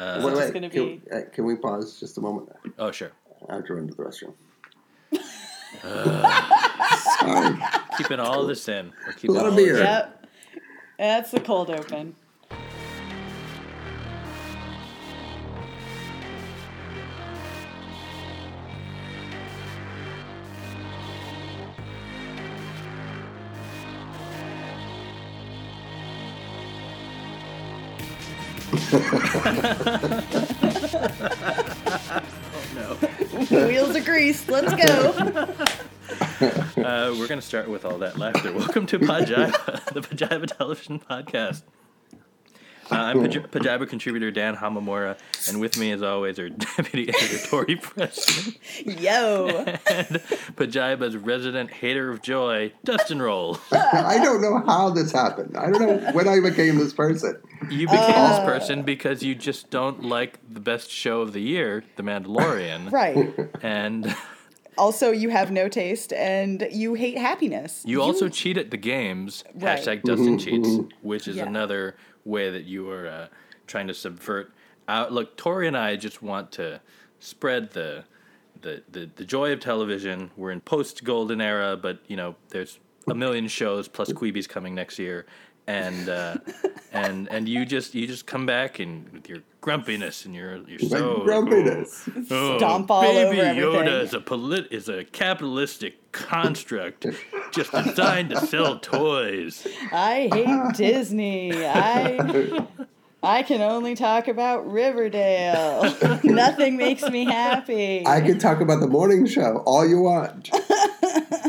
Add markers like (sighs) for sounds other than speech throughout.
Uh, Wait, just wait, gonna can, be- uh, can we pause just a moment? oh, sure. I have to run to the restroom. Uh, (laughs) Sorry. keeping all this in. We're keeping lot of beer. Yep. That's the cold open. Wheels are greased. Let's go. (laughs) Uh, we're going to start with all that laughter. Welcome to Pajiba, (laughs) the Pajiba Television Podcast. Uh, I'm Paj- Pajiba contributor Dan Hamamura, and with me, as always, are (laughs) deputy editor Tori Preston Yo. and Pajiba's resident hater of joy, Dustin Roll. I don't know how this happened. I don't know when I became this person. You became this person because you just don't like the best show of the year, The Mandalorian, (laughs) Right. and Also, you have no taste and you hate happiness. you also cheat at the games. Right. Hashtag Dustin cheats, (laughs) which is Yeah. another way that you are uh, trying to subvert. Out. Look, Tori and I just want to spread the, the the the joy of television. We're in post Golden era, but you know there's a million shows plus Quibis coming next year. And uh, and and you just you just come back and with your grumpiness and your you're My so grumpiness. Oh, Stomp all Baby over everything. Yoda is a polit- is a capitalistic construct just designed to sell toys. I hate Disney. I I can only talk about Riverdale. (laughs) Nothing makes me happy. I can talk about the morning show all you want.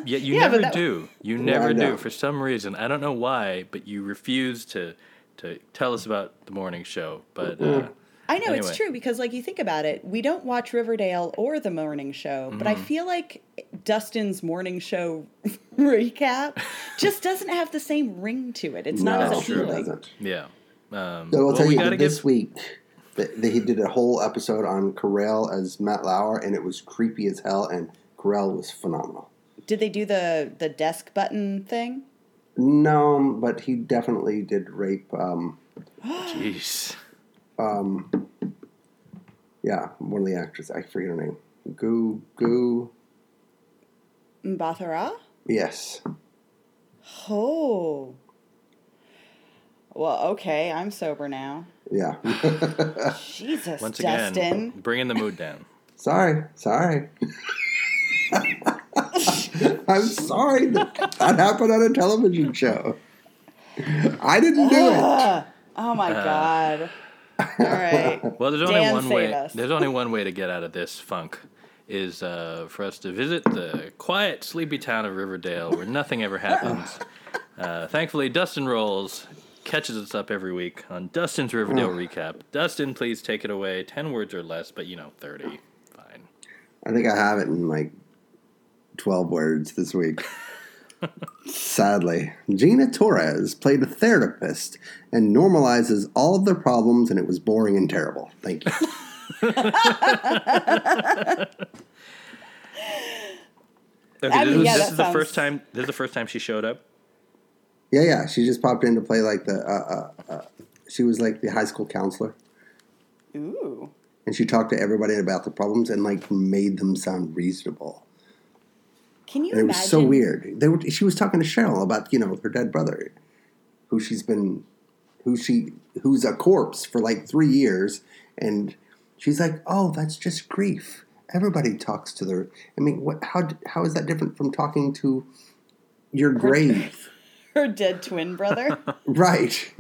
Yet you Yeah, never that- do. You never know. do for some reason. I don't know why, but you refuse to to tell us about the morning show. But uh, I know Anyway. it's true because, like, you think about it, we don't watch Riverdale or the morning show, but I Mm-hmm. feel like Dustin's morning show (laughs) recap just doesn't have the same ring to it. It's not as it appealing. doesn't. yeah. Um, So I'll well, tell we you gotta that get this week that that he did a whole episode on Carell as Matt Lauer, and it was creepy as hell, and Carell was phenomenal. Did they do the the desk button thing? No, but he definitely did rape. Um, (gasps) Jeez. um, yeah, one of the actors. I forget her name. Goo Goo. Mbatha-Raw? Yes. Oh. Well, okay, I'm sober now. Yeah. (laughs) Jesus, Once Dustin. again, bringing the mood down. sorry. Sorry. (laughs) (laughs) I'm sorry that that happened on a television show. I didn't do it. (sighs) Oh my god. All right. (laughs) Well, there's only Dan, one save way. us. There's only one way to get out of this funk, is uh, for us to visit the quiet, sleepy town of Riverdale, where nothing ever happens. (laughs) Uh, thankfully, Dustin Rowles catches us up every week on Dustin's Riverdale recap. Dustin, please take it away. Ten words or less, but you know, thirty. Fine. I think I have it in like 12 words this week. Sadly, Gina Torres played a therapist and normalizes all of their problems, and it was boring and terrible. Thank you. (laughs) Okay, I mean, this, yeah, this that is the first time. This is the first time she showed up. yeah, yeah. She just popped in to play like the. Uh, uh, uh, she was like the high school counselor, Ooh. and she talked to everybody about the problems and like made them sound reasonable. Can you And it was so weird. They were, she was talking to Cheryl about you know her dead brother, who she's been, who she who's a corpse for like three years, and she's like, "Oh, that's just grief. Everybody talks to their. I mean, what? How how is that different from talking to your grave? (laughs) Her dead twin brother. (laughs) (laughs) right?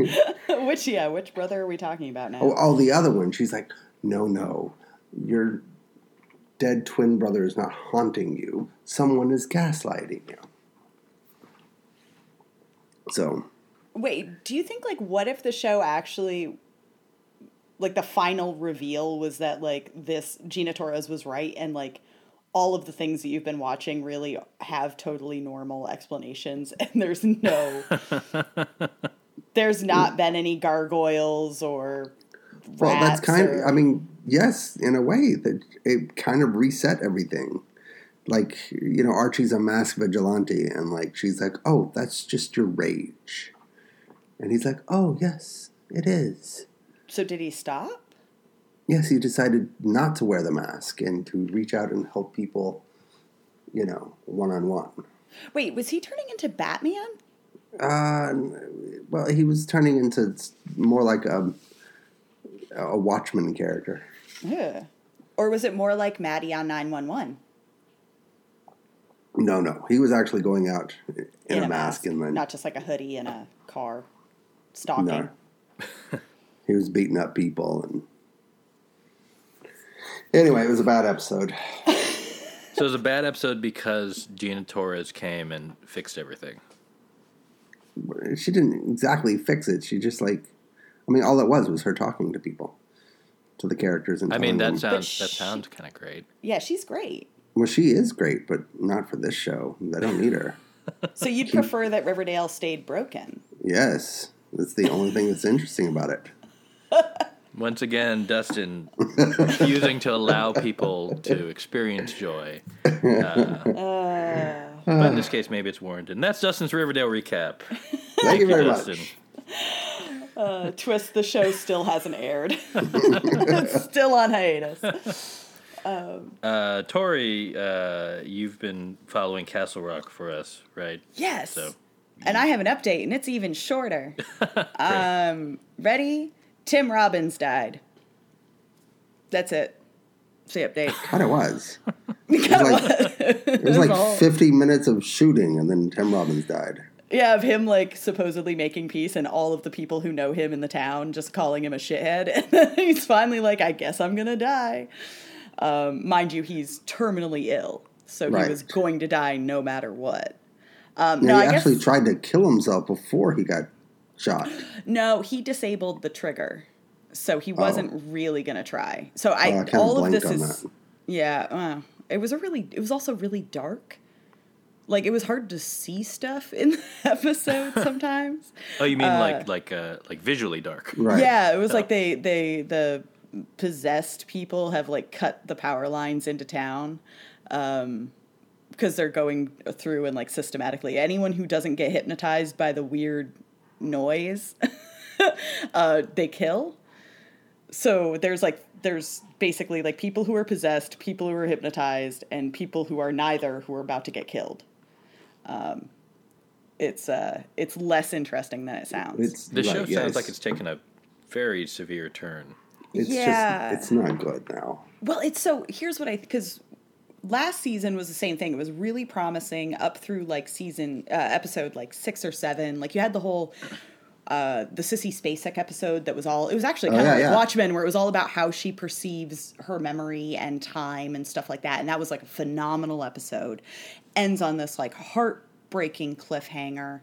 which yeah, which brother are we talking about now? oh, oh, the other one. She's like, "No, no, your dead twin brother is not haunting you. Someone is gaslighting you." So Wait, do you think like what if the show actually like the final reveal was that like this Gina Torres was right and like all of the things that you've been watching really have totally normal explanations (laughs) and there's no (laughs) there's not been any gargoyles or Well, that's kind or- of, I mean, yes, in a way, that it kind of reset everything. Like, you know, Archie's a masked vigilante, and like, she's like, oh, that's just your rage. And he's like, oh, yes, it is. so did he stop? Yes, he decided not to wear the mask and to reach out and help people, you know, one on one. Wait, was he turning into Batman? Uh, well, he was turning into more like a a Watchman character. Yeah. Or was it more like Maddie on 911? No, no, he was actually going out in, a, mask, and then Not just like a hoodie and a car stalking. no, (laughs) he was beating up people and. Anyway, it was a bad episode. (laughs) So it was a bad episode because Gina Torres came and fixed everything. She didn't exactly fix it. She just like, I mean, all it was was her talking to people, to the characters, and I mean, telling that them- sounds that she- sounds kind of great. Yeah, she's great. Well, she is great, but not for this show. They don't need her. (laughs) So you'd prefer that Riverdale stayed broken? Yes, that's the only thing that's interesting about it. (laughs) Once again, Dustin (laughs) refusing to allow people to experience joy. Uh, but in this case, maybe it's warranted. And that's Dustin's Riverdale recap. Thank you very Dustin. much. Uh, twist, the show still hasn't aired. (laughs) it's still on hiatus. Um, Uh, Tori, uh, you've been following Castle Rock for us, right? Yes. So, And I have an update, and it's even shorter. (laughs) um, ready? Tim Robbins died. That's it. It's the update. God, (laughs) it was. Because It was like, it was like 50 minutes of shooting, and then Tim Robbins died. Yeah, of him like supposedly making peace, and all of the people who know him in the town just calling him a shithead. (laughs) And then he's finally like, "I guess I'm gonna die." Um, mind you, he's terminally ill, so he was going to die no matter what. Um, And no, he I actually guess tried to kill himself before he got shot. no. He disabled the trigger, so he wasn't really gonna try. So I, Oh, I all of this is that. yeah. Uh, it was a really. It was also really dark. Like it was hard to see stuff in the (laughs) episode (laughs) sometimes. oh, you mean like like uh, like visually dark? Right. Yeah, it was like they they the possessed people have like cut the power lines into town um because they're going through and like systematically anyone who doesn't get hypnotized by the weird noise (laughs) uh they kill so there's like there's basically like people who are possessed people who are hypnotized and people who are neither who are about to get killed um it's uh it's less interesting than it sounds It's The show right, yeah, sounds like it's taken a very severe turn. It's Yeah. just, it's not good now. Well, it's so here's what I because last season was the same thing. It was really promising up through like season uh, episode like six or seven. Like you had the whole uh the Sissy Spacek episode that was all it was actually Oh, kind of like yeah. Watchmen where it was all about how she perceives her memory and time and stuff like that. And that was like a phenomenal episode. Ends on this like heartbreaking cliffhanger.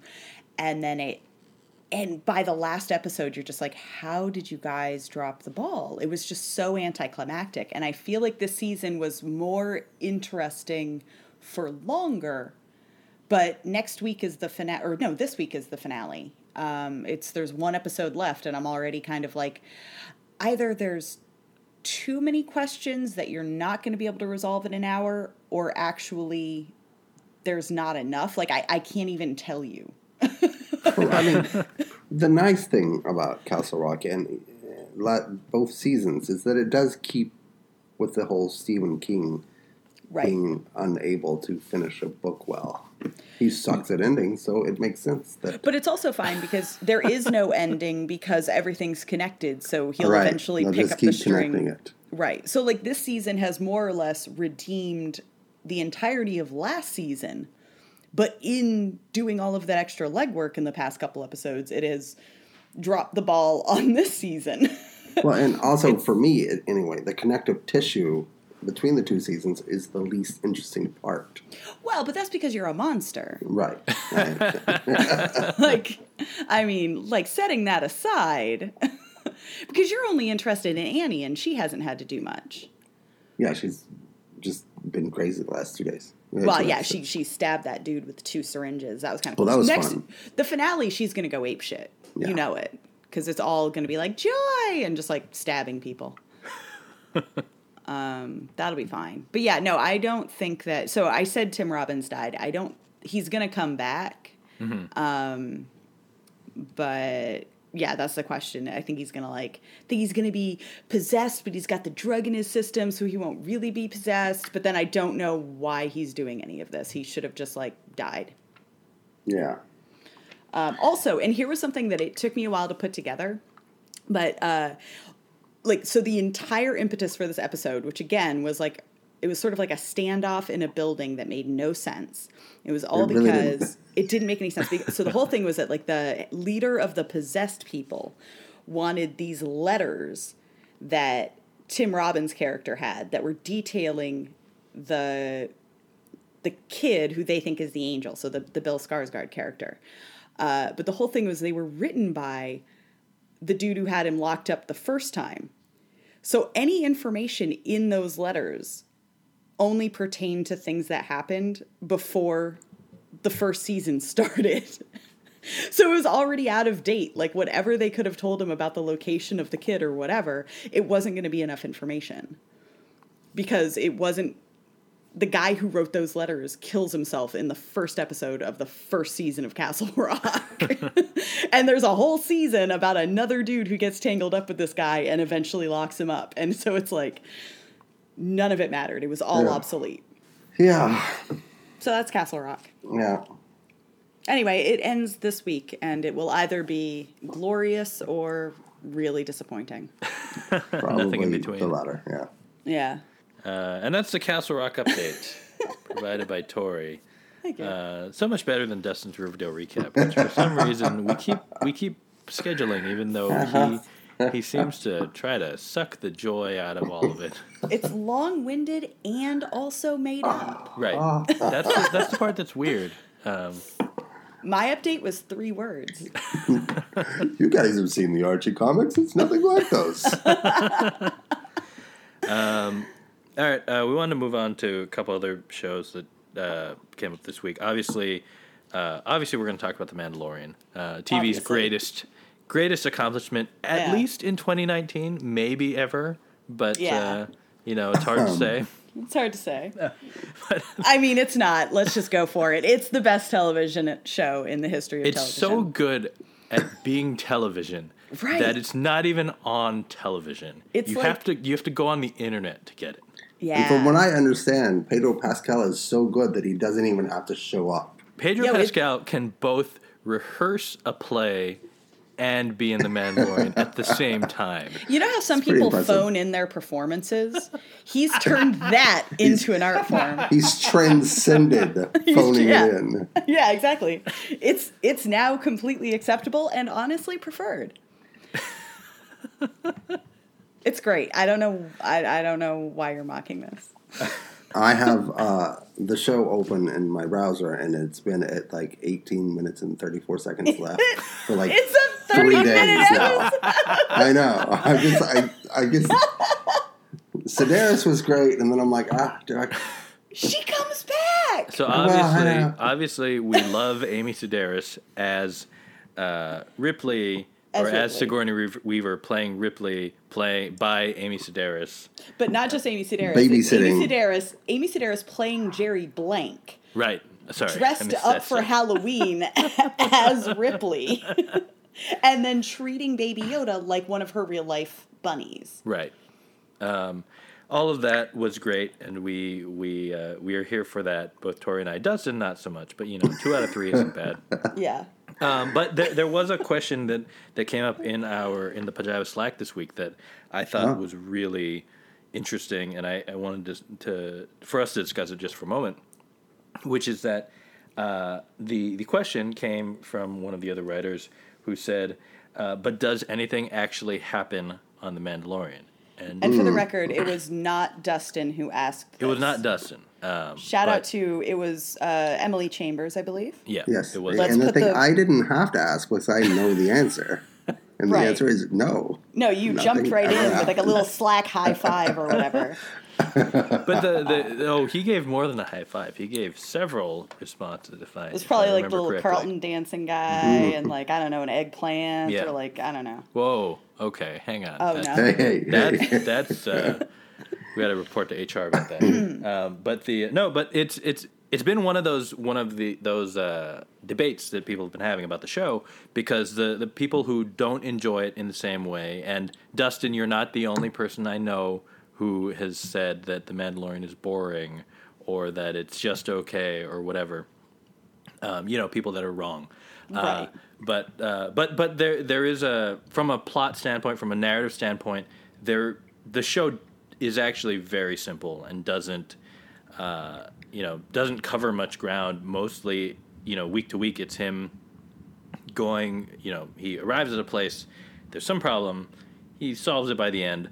And then it and by the last episode you're just like how did you guys drop the ball? It was just so anticlimactic. And i feel like this season was more interesting for longer. But next week is the finale or no this week is the finale. Um, it's there's one episode left and i'm already kind of like either there's too many questions that you're not going to be able to resolve in an hour or actually there's not enough like i, I can't even tell you I mean, (laughs) the nice thing about Castle Rock and uh, both seasons is that it does keep with the whole Stephen King right being unable to finish a book well. He sucks at endings, so it makes sense that But it's also fine because there is no (laughs) ending because everything's connected. So he'll right, eventually they'll pick up the string. it. Right. So like this season has more or less redeemed the entirety of last season. But in doing all of that extra legwork in the past couple episodes, it has dropped the ball (laughs) on this season. Well, and also for me, anyway, the connective tissue between the two seasons is the least interesting part. well, but that's because you're a monster. Right. (laughs) (laughs) Like I mean, like setting that aside because you're only interested in Annie and she hasn't had to do much. yeah, she's just been crazy the last two days. Well, yeah, she she stabbed that dude with two syringes. That was kind of Well, cool. that was Next, fun. The finale, she's gonna go ape shit. Yeah. You know it because it's all gonna be like joy and just like stabbing people. (laughs) um, that'll be fine. But yeah, no, I don't think that. So I said Tim Robbins died. I don't. He's gonna come back. Mm-hmm. Um, but yeah, that's the question. I think he's gonna like think he's gonna be possessed, but he's got the drug in his system, so he won't really be possessed. But then I don't know why he's doing any of this. He should have just like died. Yeah. Um, also, and here was something that it took me a while to put together, but uh, like so the entire impetus for this episode, which again was like it was sort of like a standoff in a building that made no sense. It was all It really didn't. because it didn't make any sense. So the whole thing was that like the leader of the possessed people wanted these letters that Tim Robbins' character had that were detailing the the kid who they think is the angel, so the, the Bill Skarsgård character. Uh, but the whole thing was they were written by the dude who had him locked up the first time. So any information in those letters only pertained to things that happened before the first season (laughs) started. so it was already out of date. Like whatever they could have told him about the location of the kid or whatever, it wasn't going to be enough information. Because it wasn't the guy who wrote those letters kills himself in the first episode of the first season of Castle (laughs) Rock. (laughs) and there's a whole season about another dude who gets tangled up with this guy and eventually locks him up. And so it's like none of it mattered. It was all Yeah. obsolete. Yeah. So that's Castle Rock. Yeah. Anyway, it ends this week and it will either be glorious or really disappointing. (laughs) Probably Nothing in between. the latter. Yeah. Yeah. Uh, and that's the Castle Rock update (laughs) provided by Tori. Thank you. Uh, so much better than Dustin's Riverdale recap, which for some reason we keep we keep scheduling, even though he he seems to try to suck the joy out of all of it. it's long-winded and also made up. Right. That's the, that's the part that's weird. Um, My update was three words. You guys have seen the Archie comics. It's nothing like those. (laughs) all right, uh, we wanted to move on to a couple other shows that uh, came up this week. Obviously, uh, obviously, we're going to talk about the Mandalorian, uh, TV's Obviously. greatest greatest accomplishment, at Yeah. least in 2019, maybe ever. But Yeah. uh, you know, it's hard to say. (laughs) It's hard to say. (laughs) I mean, it's not. Let's just go for it. It's the best television show in the history of It's television. so good at being television Right. that it's not even on television. It's you like- have to you have to go on the internet to get it. yeah. And from what I understand, Pedro Pascal is so good that he doesn't even have to show up. Pedro Yeah, but it- Pascal can both rehearse a play and be in the Mandalorian at the same time. (laughs) you know how some pretty people phone in their performances? He's turned that (laughs) into an art form. (laughs) He's transcended phoning yeah. in. Yeah, exactly. It's it's now completely acceptable and honestly preferred. It's great. I don't know. I, I don't know why you're mocking this. I have uh, the show open in my browser, and it's been at like 18 minutes and 34 seconds (laughs) left for like It's a three days minute now. I know. I guess I, I guess Sedaris was great, and then I'm like, ah, do I, She comes back. So obviously, obviously, we love Amy Sedaris as uh, Ripley, As or as Sigourney Weaver playing Ripley, play by Amy Sedaris. But not just Amy Sedaris. Babysitting. Amy Sedaris. Amy Sedaris playing Jerri Blank, Right. Sorry. Dressed up for step. Halloween (laughs) as Ripley, (laughs) and then treating Baby Yoda like one of her real life bunnies. Right. Um, all of that was great, and we we uh, we are here for that. Both Tori and I. Dustin, not so much, but you know, two out of three isn't bad. (laughs) Yeah. Um, but there, there was a question that, that came up in our in the Pajiba Slack this week that I thought Oh. was really interesting, and I, I wanted to, to for us to discuss it just for a moment, which is that uh, the the question came from one of the other writers who said, uh, "But does anything actually happen on the Mandalorian?" And, And for the record, it was not Dustin who asked. it was not Dustin. Um, Shout out to it was uh, Emily Chambers, I believe. yeah, yes. it was. Let's and the thing, the- I didn't have to ask was I know the answer. (laughs) And Right. the answer is no. No, you Nothing jumped right in ever with like a little slack high five or whatever. (laughs) But the, the oh, he gave more than a high five. He gave several responses. If I It was probably like the little correctly. Carlton dancing guy and like I don't know an eggplant Yeah. or like I don't know. Whoa. Okay, hang on. Oh, That's- no. Hey, hey, That's hey. that's uh, (laughs) we had to report to HR about that. (clears throat) um, but the no, but it's it's it's been one of those one of the those uh, debates that people have been having about the show because the the people who don't enjoy it in the same way and Dustin, you're not the only person I know who has said that the Mandalorian is boring or that it's just okay or whatever. Um, you know, people that are wrong. Uh, Right. but uh, but but there there is a from a plot standpoint, from a narrative standpoint, there the show is actually very simple and doesn't uh, you know doesn't cover much ground. Mostly, you know, week to week, it's him going. You know, he arrives at a place. There's some problem. He solves it by the end.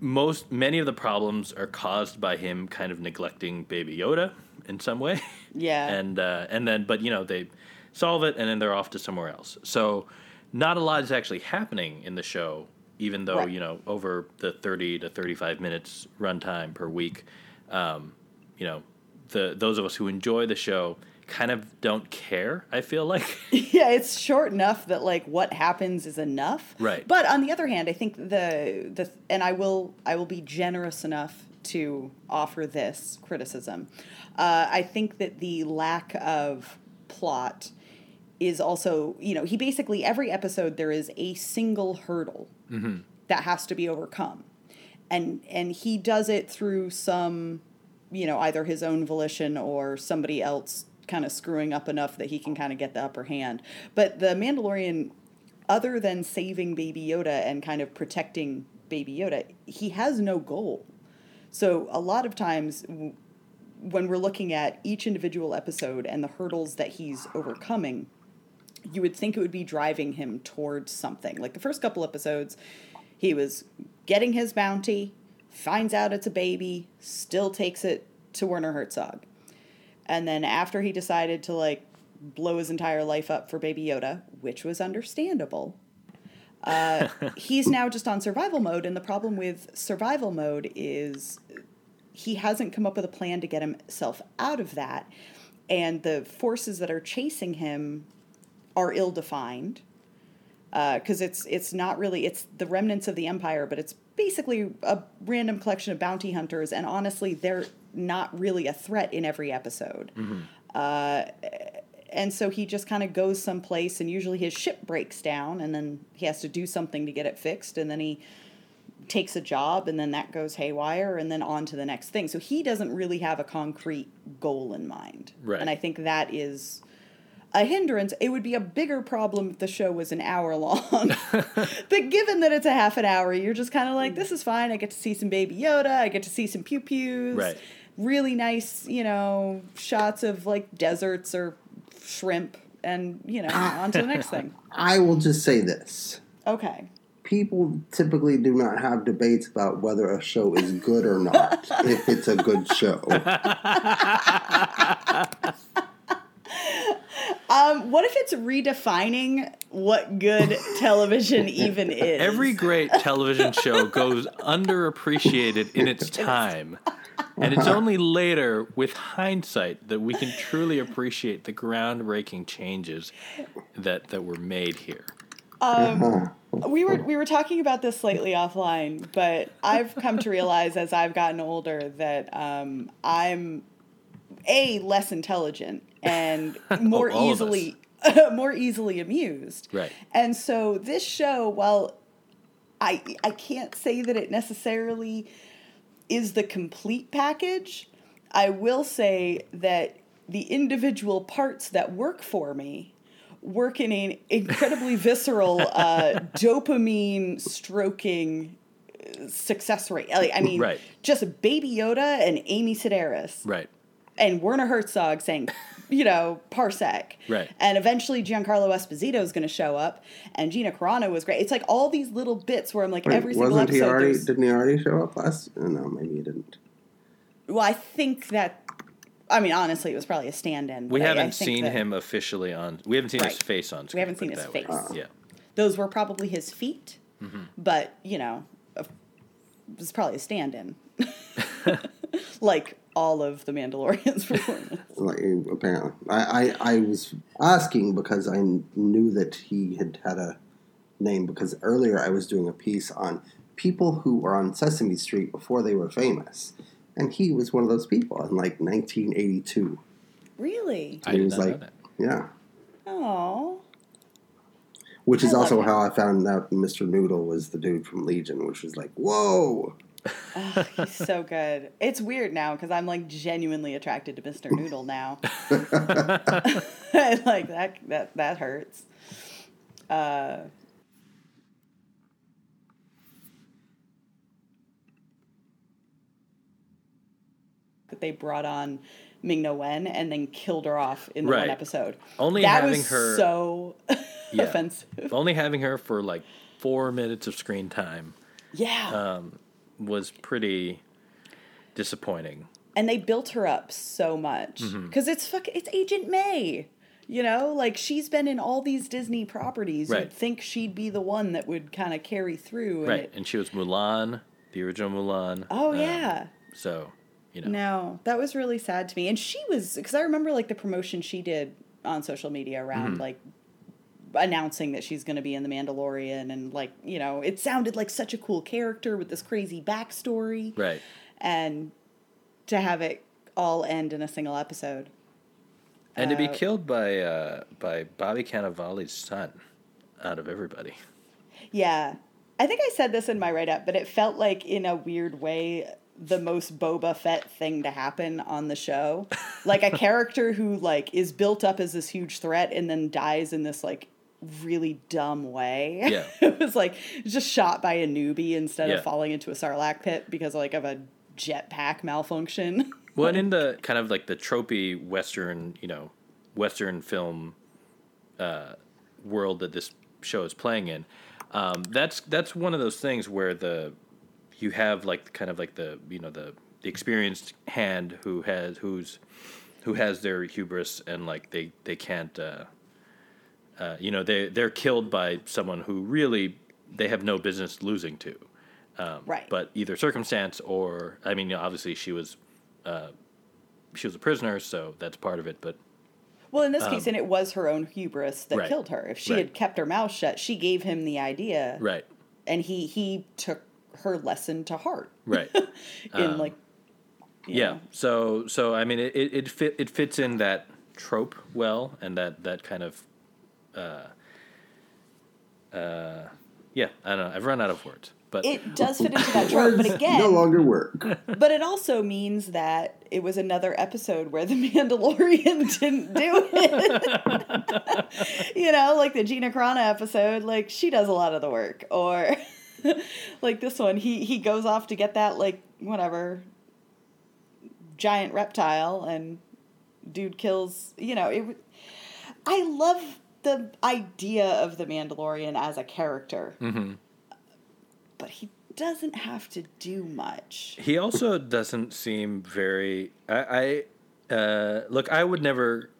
Most many of the problems are caused by him kind of neglecting Baby Yoda in some way. Yeah. (laughs) and uh, and then but you know they solve it and then they're off to somewhere else. So not a lot is actually happening in the show, even though Right. you know over the thirty to thirty five minutes runtime per week. Um, you know, the those of us who enjoy the show kind of don't care. I feel like. (laughs) yeah, it's short enough that like what happens is enough. Right. But on the other hand, I think the the and I will I will be generous enough to offer this criticism. Uh, I think that the lack of plot is also you know he basically every episode there is a single hurdle Mm-hmm. that has to be overcome. And and he does it through some you know either his own volition or somebody else kind of screwing up enough that he can kind of get the upper hand. But the mandalorian other than saving baby yoda and kind of protecting baby yoda he has no goal. So a lot of times when we're looking at each individual episode and the hurdles that he's overcoming you would think it would be driving him towards something. Like the first couple episodes, he was getting his bounty, finds out it's a baby, still takes it to Werner Herzog. And then after he decided to like blow his entire life up for Baby Yoda, which was understandable, uh, (laughs) he's now just on survival mode. And the problem with survival mode is he hasn't come up with a plan to get himself out of that. And the forces that are chasing him are ill defined because it's it's not really it's the remnants of the empire, but it's basically a random collection of bounty hunters, and honestly, they're not really a threat in every episode. Uh, and so he just kind of goes someplace, and usually his ship breaks down, and then he has to do something to get it fixed, and then he takes a job, and then that goes haywire, and then on to the next thing. So he doesn't really have a concrete goal in mind, Right. and I think that is a hindrance. It would be a bigger problem if the show was an hour long. (laughs) but given that it's a half an hour, you're just kind of like, this is fine. I get to see some Baby Yoda. I get to see some pew pews. Right. Really nice, you know, shots of like deserts or shrimp, and you know, (laughs) on to the next thing. I will just say this. Okay. People typically do not have debates about whether a show is good or not (laughs) if it's a good show. Um, what if it's redefining what good (laughs) television even is? Every great television show goes underappreciated in its time. (laughs) And it's only later, with hindsight, that we can truly appreciate the groundbreaking changes that, that were made here. (laughs) we were we were talking about this slightly offline, but I've come to realize as I've gotten older that um, I'm a less intelligent and (laughs) more of easily (laughs) more easily amused. Right. And so this show, while I I can't say that it necessarily is the complete package, I will say that the individual parts that work for me work in an incredibly (laughs) visceral uh, dopamine stroking uh, success rate. Like, I mean, Right. just Baby Yoda and Amy Sedaris Right. And Werner Herzog saying, (laughs) you know, Parsec. Right. And eventually Giancarlo Esposito is going to show up, and Gina Carano was great. It's like all these little bits where I'm like, Wait, every single wasn't he already? there's- Didn't he already show up last? uh, No, maybe he didn't. well, I think that. I mean, honestly, it was probably a stand-in. We but I- I haven't seen that him officially on. We haven't seen his face on. Screen, we haven't seen his that way. face. Yeah. Those were probably his feet, Mm-hmm. but you know, it was probably a stand-in. (laughs) (laughs) like all of the Mandalorian's (laughs) performance. Like apparently, I, I I was asking because I knew that he had had a name because earlier I was doing a piece on people who were on Sesame Street before they were famous, and he was one of those people in like 1982. Really? I he did was like, yeah. Oh. Which is I love also him. how I found out Mr. Noodle was the dude from Legion, which was like, whoa. Oh, he's so good. It's weird now because I'm like genuinely attracted to Mr. Noodle now. (laughs) (laughs) like that that that hurts. Uh that they brought on Ming-Na Wen and then killed her off in Right. one episode. Only that having was her- so (laughs) Yeah. offensive. Only having her for like four minutes of screen time Yeah. Was pretty disappointing. and they built her up so much Mm-hmm. because it's fuck it's agent may you know like she's been in all these disney properties Right. you'd think she'd be the one that would kind of carry through and Right. it- And she was Mulan, the original Mulan. oh Um, yeah So, you know. no that was really sad to me and she was because i remember like the promotion she did on social media around Mm-hmm. like announcing that she's going to be in the mandalorian and like you know it sounded like such a cool character with this crazy backstory Right. and to have it all end in a single episode And to be Uh, killed by uh, by Bobby Cannavale's son out of everybody. Yeah. I think I said this in my write up, but it felt like, in a weird way, the most Boba Fett thing to happen on the show. (laughs) Like a character who like is built up as this huge threat and then dies in this like really dumb way. Yeah. (laughs) it was like just shot by a newbie instead Yeah. of falling into a sarlacc pit because like of a jetpack malfunction. (laughs) Well, and in the kind of like the tropey Western, you know, Western film uh, world that this show is playing in, um, that's that's one of those things where the you have like kind of like the you know the the experienced hand who has who's who has their hubris and like they they can't uh, uh, you know they they're killed by someone who really they have no business losing to. Um, Right. But either circumstance or I mean, you know, obviously she was uh, she was a prisoner, so that's part of it. But Well, in this case, and it was her own hubris that Um, Right. killed her. If she Right. had kept her mouth shut, she gave him the idea. right, and he he took her lesson to heart right, (laughs) in like yeah. know. So so I mean, it it it, fit, it fits in that trope well, and that that kind of uh, uh, yeah. I don't know. I've run out of words, but it does fit into that (laughs) trope but again no longer work. (laughs) but it also means that it was another episode where the (laughs) mandalorian didn't do it you know like the gina Carano episode like she does a lot of the work or like this one he he goes off to get that like whatever giant reptile and dude kills you know it I love the idea of the mandalorian as a character Mhm. but he doesn't have to do much he also doesn't seem very. I, I uh, look. I would never.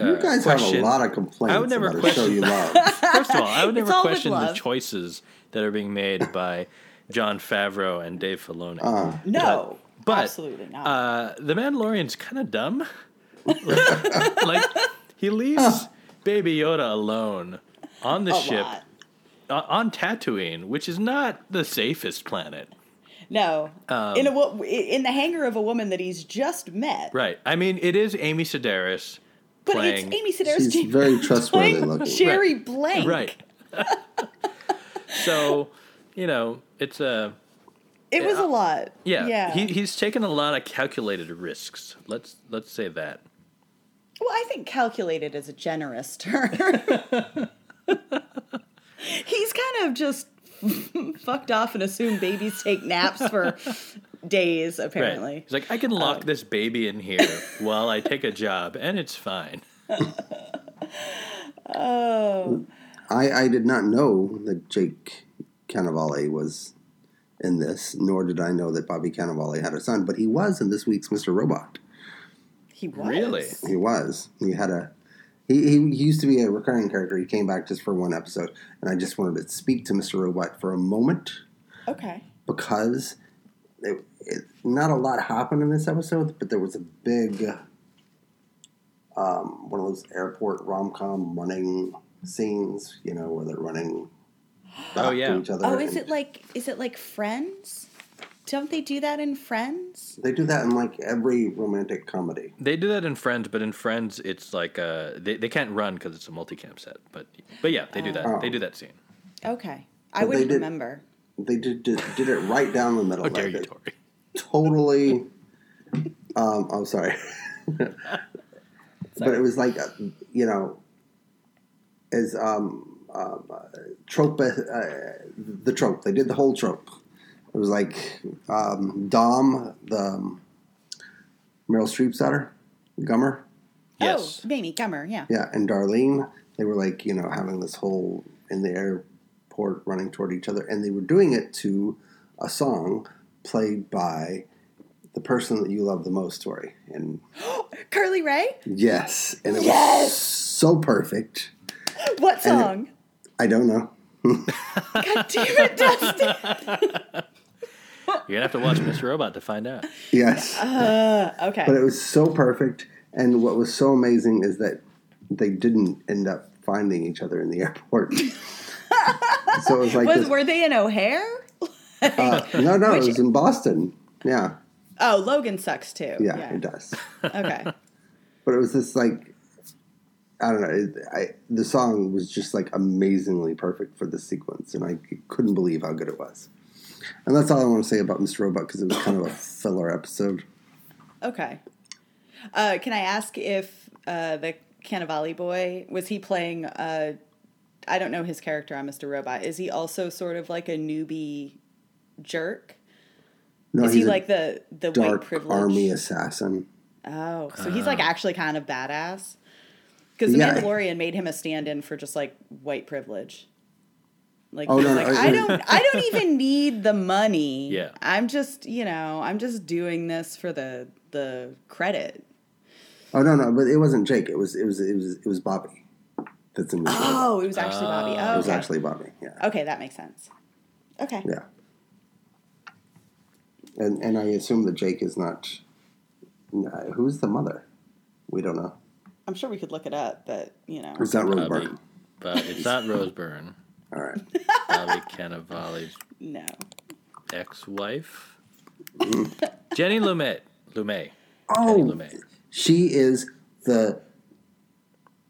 Uh, You guys question, have a lot of complaints I would never about question- show you love. (laughs) First of all, I would never all question the choices that are being made by Jon Favreau and Dave Filoni. Uh, no but, absolutely not Uh, the Mandalorian's kind of dumb. (laughs) like he leaves Baby Yoda alone on the a ship lot. uh, on Tatooine, which is not the safest planet. no Um, in a in the hangar of a woman that he's just met Right. I mean, it is Amy Sedaris but playing. it's amy sedaris She's very trustworthy playing looking. Jerri Blank Right. (laughs) so, you know, it's a it was a lot yeah. yeah He, he's taken a lot of calculated risks. Let's let's say that. Well i think calculated is a generous (laughs) term (laughs) he's kind of just (laughs) fucked off and assumed babies take naps for days apparently Right. He's like, I can lock Um, this baby in here while I take a job, and it's fine. oh I, I did not know that Jake Cannavale was in this, nor did I know that Bobby Cannavale had a son, but he was in this week's Mr. Robot. He was Really? He was. He had a. He, he used to be a recurring character. He came back just for one episode, and I just wanted to speak to Mr. Robot for a moment okay because it, it, not a lot happened in this episode, but there was a big um, one of those airport rom com running scenes, you know, where they're running back Oh, yeah. to each other. Oh, is it like is it like Friends? Don't they do that in Friends? They do that in like every romantic comedy. They do that in Friends, but in Friends, it's like uh, they they can't run because it's a multicam set. But but yeah, they do that. Oh. They do that scene. Okay. I But wouldn't did- remember. They did did, did it right down the middle. How dare like you, Tori? Totally. Um, I'm sorry, (laughs) but it was like uh, you know, as um, um, uh, trope, uh, the trope. They did the whole trope. It was like um, Dom, the um, Meryl Streep's daughter, Gummer. Yes. Oh, Mamie Gummer, yeah. Yeah, and Darlene, they were like, you know, having this whole in the airport running toward each other, and they were doing it to a song played by the person that you love the most, Tori. And (gasps) Carly Rae? yes, and it Yes! was so perfect. What And it- song? I don't know. (laughs) God damn it, Dustin. (laughs) (laughs) You're gonna have to watch Mr. Robot to find out. Yes, Uh, okay. but it was so perfect. And what was so amazing is that they didn't end up finding each other in the airport. (laughs) so it was like was this, were they in O'Hare? uh, (laughs) no, no, Which- it was in Boston. Yeah, Oh, Logan sucks too. yeah, it does. Okay. but it was this like I don't know. It, I, the song was just like amazingly perfect for the sequence, and I couldn't believe how good it was. And that's all I want to say about Mr. Robot because it was kind of a filler episode. Okay. Uh, can I ask if uh, the Cannavale boy was he playing? Uh, I don't know his character on Mr. Robot. Is he also sort of like a newbie jerk? No, Is he's he a like the the white dark privilege? army assassin. Oh, so he's like actually kind of badass. Because the Yeah. Mandalorian made him a stand-in for just like white privilege. Like Oh, no, like, no, I uh, don't, I don't even (laughs) need the money. Yeah. I'm just, you know, I'm just doing this for the the credit. Oh no, no, but it wasn't Jake. It was it was it was it was Bobby. That's in Mr. Robot. Oh, it was actually Bobby. Ah. Oh, It was okay. actually Bobby. Yeah, okay, that makes sense. Okay. yeah. And and I assume that Jake is not. no, who's the mother? We don't know. I'm sure we could look it up, but you know. It's not Rose Bobby. Byrne. But it's not Rose Byrne. All right. Bobby Cannavale's No. ex-wife. Jenny Lumet. Lumet. Oh, Jenny Lumet. She is the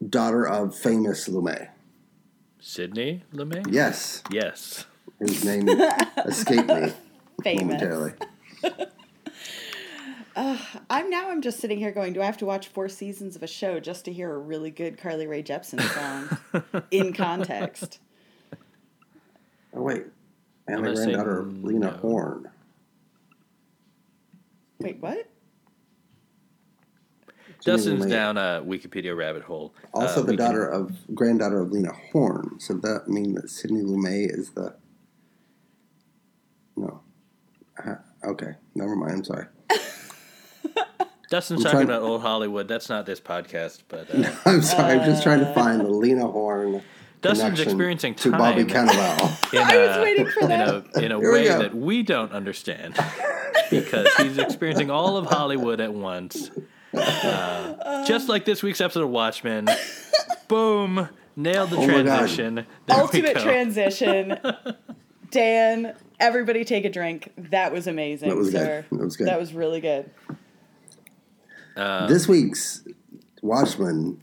daughter of famous Lumet. Sidney Lumet. Yes, Yes. his name escaped me Famous. momentarily. Uh, I'm now. I'm just sitting here going, do I have to watch four seasons of a show just to hear a really good Carly Rae Jepsen song (laughs) in context? Oh wait, and the gonna granddaughter of Lena no. Horne. Wait, what? Dustin's down a Wikipedia rabbit hole. Also, Uh, the we can- daughter of granddaughter of Lena Horne. So that mean that Sidney Lumet is the no. Uh, okay, never mind. I'm sorry. (laughs) Dustin's I'm talking trying- about old Hollywood. That's not this podcast, but uh, (laughs) I'm sorry. I'm just trying to find the Lena Horne. Dustin's connection experiencing to Bobby time. Cannavale. in (laughs) I was a, waiting for that. in that. a in a Here we way that we don't understand (laughs) because he's experiencing all of Hollywood at once. Uh, just like this week's episode of Watchmen. Boom! Nailed the Oh transition. There we Ultimate transition. (laughs) Dan, everybody take a drink. That was amazing. That was good. That was good. That was really good. Uh, this week's Watchmen.